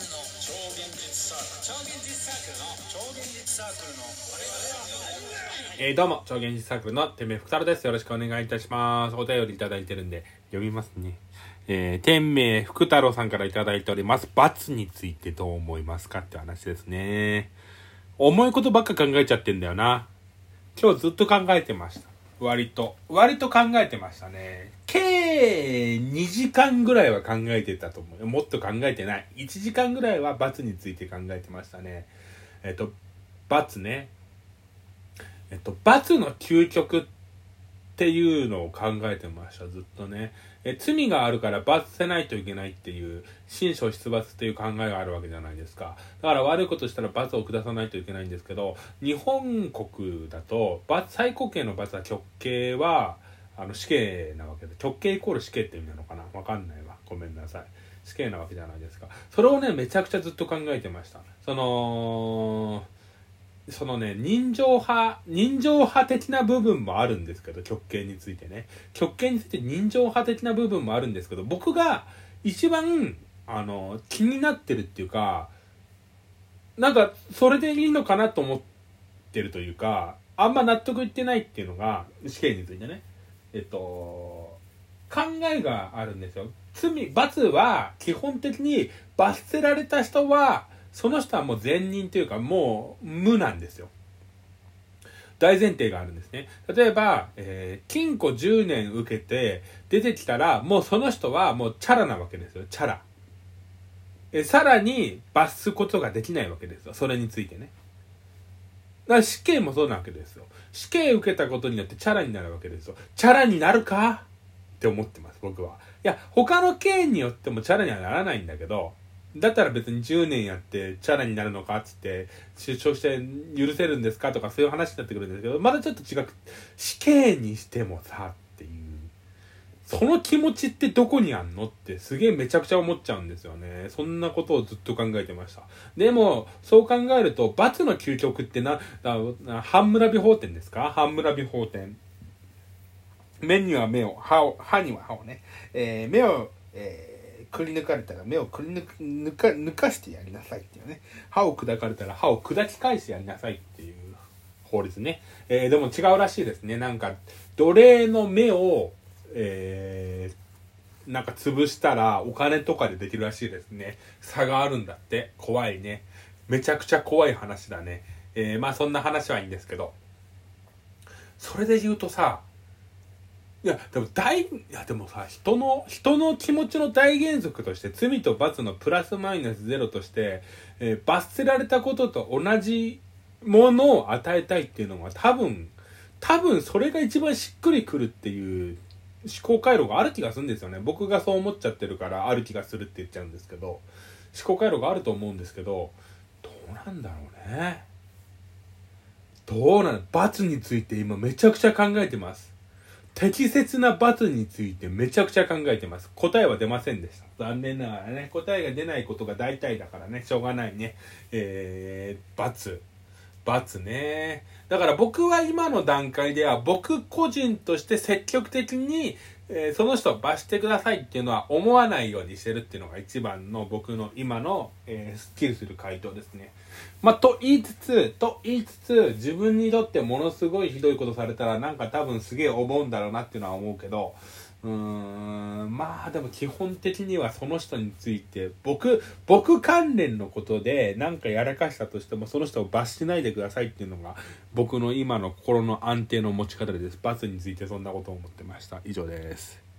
ルの超現実サークル超現実サークルの超現実サークルの我々はえー、どうも、超現実サークルの天命福太郎です。よろしくお願いいたします。お便りいただいてるんで、読みますね。えー、天命福太郎さんからいただいております。罰についてどう思いますかって話ですね。重いことばっか考えちゃってんだよな。今日ずっと考えてました。割と。割と考えてましたね。計2時間ぐらいは考えてたと思う。もっと考えてない。1時間ぐらいは罰について考えてましたね。えっと、罰ね。えっと、罰の究極ってていうのを考えてました、ずっとね。え罪があるから罰せないといけないっていう、新書出罰っていう考えがあるわけじゃないですか。だから悪いことしたら罰を下さないといけないんですけど、日本国だと、罰、最高刑の罰は極刑は、あの死刑なわけで、極刑イコール死刑って意味なのかな？わかんないわ。ごめんなさい。死刑なわけじゃないですか。それをね、めちゃくちゃずっと考えてました。その、そのね、人情派、人情派的な部分もあるんですけど、極刑についてね。極刑について人情派的な部分もあるんですけど、僕が一番、あの、気になってるっていうか、なんか、それでいいのかなと思ってるというか、あんま納得いってないっていうのが、死刑についてね。えっと、考えがあるんですよ。罪、罰は基本的に罰せられた人は、その人はもう善人というかもう無なんですよ。大前提があるんですね。例えば、えー、禁錮10年受けて出てきたら、もうその人はもうチャラなわけですよ。チャラ。えさらに罰すことができないわけですよ。それについてね。だから死刑もそうなわけですよ。死刑受けたことによってチャラになるわけですよ。チャラになるかって思ってます、僕は。いや、他の刑によってもチャラにはならないんだけど、だったら別に10年やってチャラになるのかっつって出所して許せるんですか？とかそういう話になってくるんですけどまだちょっと違く死刑にしてもさっていう。その気持ちってどこにあんの？ってすげえめちゃくちゃ思っちゃうんですよね。そんなことをずっと考えてました。でもそう考えると罰の究極ってな半村美法典ですか？半村美法典。目には目を歯を歯には歯をね、えー、目を、えーくり抜かれたら目をくり抜く抜か抜かしてやりなさいっていうね。歯を砕かれたら歯を砕き返してやりなさいっていう法律ね、えー、でも違うらしいですね。なんか奴隷の目をえー、なんか潰したらお金とかでできるらしいですね。差があるんだって。怖いね。めちゃくちゃ怖い話だね。えー、まあそんな話はいいんですけど。それで言うとさいや、でも大、いや、でもさ、人の、人の気持ちの大原則として、罪と罰のプラスマイナスゼロとして、えー、罰せられたことと同じものを与えたいっていうのは多分、多分それが一番しっくりくるっていう思考回路がある気がするんですよね。僕がそう思っちゃってるから、ある気がするって言っちゃうんですけど、思考回路があると思うんですけど、どうなんだろうね。どうなん罰について今めちゃくちゃ考えてます。適切な罰についてめちゃくちゃ考えてます。答えは出ませんでした。残念ながらね、答えが出ないことが大体だからね、しょうがないね。えー、罰。罰ね。だから僕は今の段階では僕個人として積極的に、えー、その人を罰してくださいっていうのは思わないようにしてるっていうのが一番の僕の今の、えー、スッキリする回答ですね。まあ、と言いつつ、と言いつつ、自分にとってものすごいひどいことされたらなんか多分すげえ思うんだろうなっていうのは思うけど、うーん、まあでも基本的にはその人について、僕、僕関連のことで何かやらかしたとしてもその人を罰しないでくださいっていうのが僕の今の心の安定の持ち方です。罰についてそんなことを思ってました。以上です。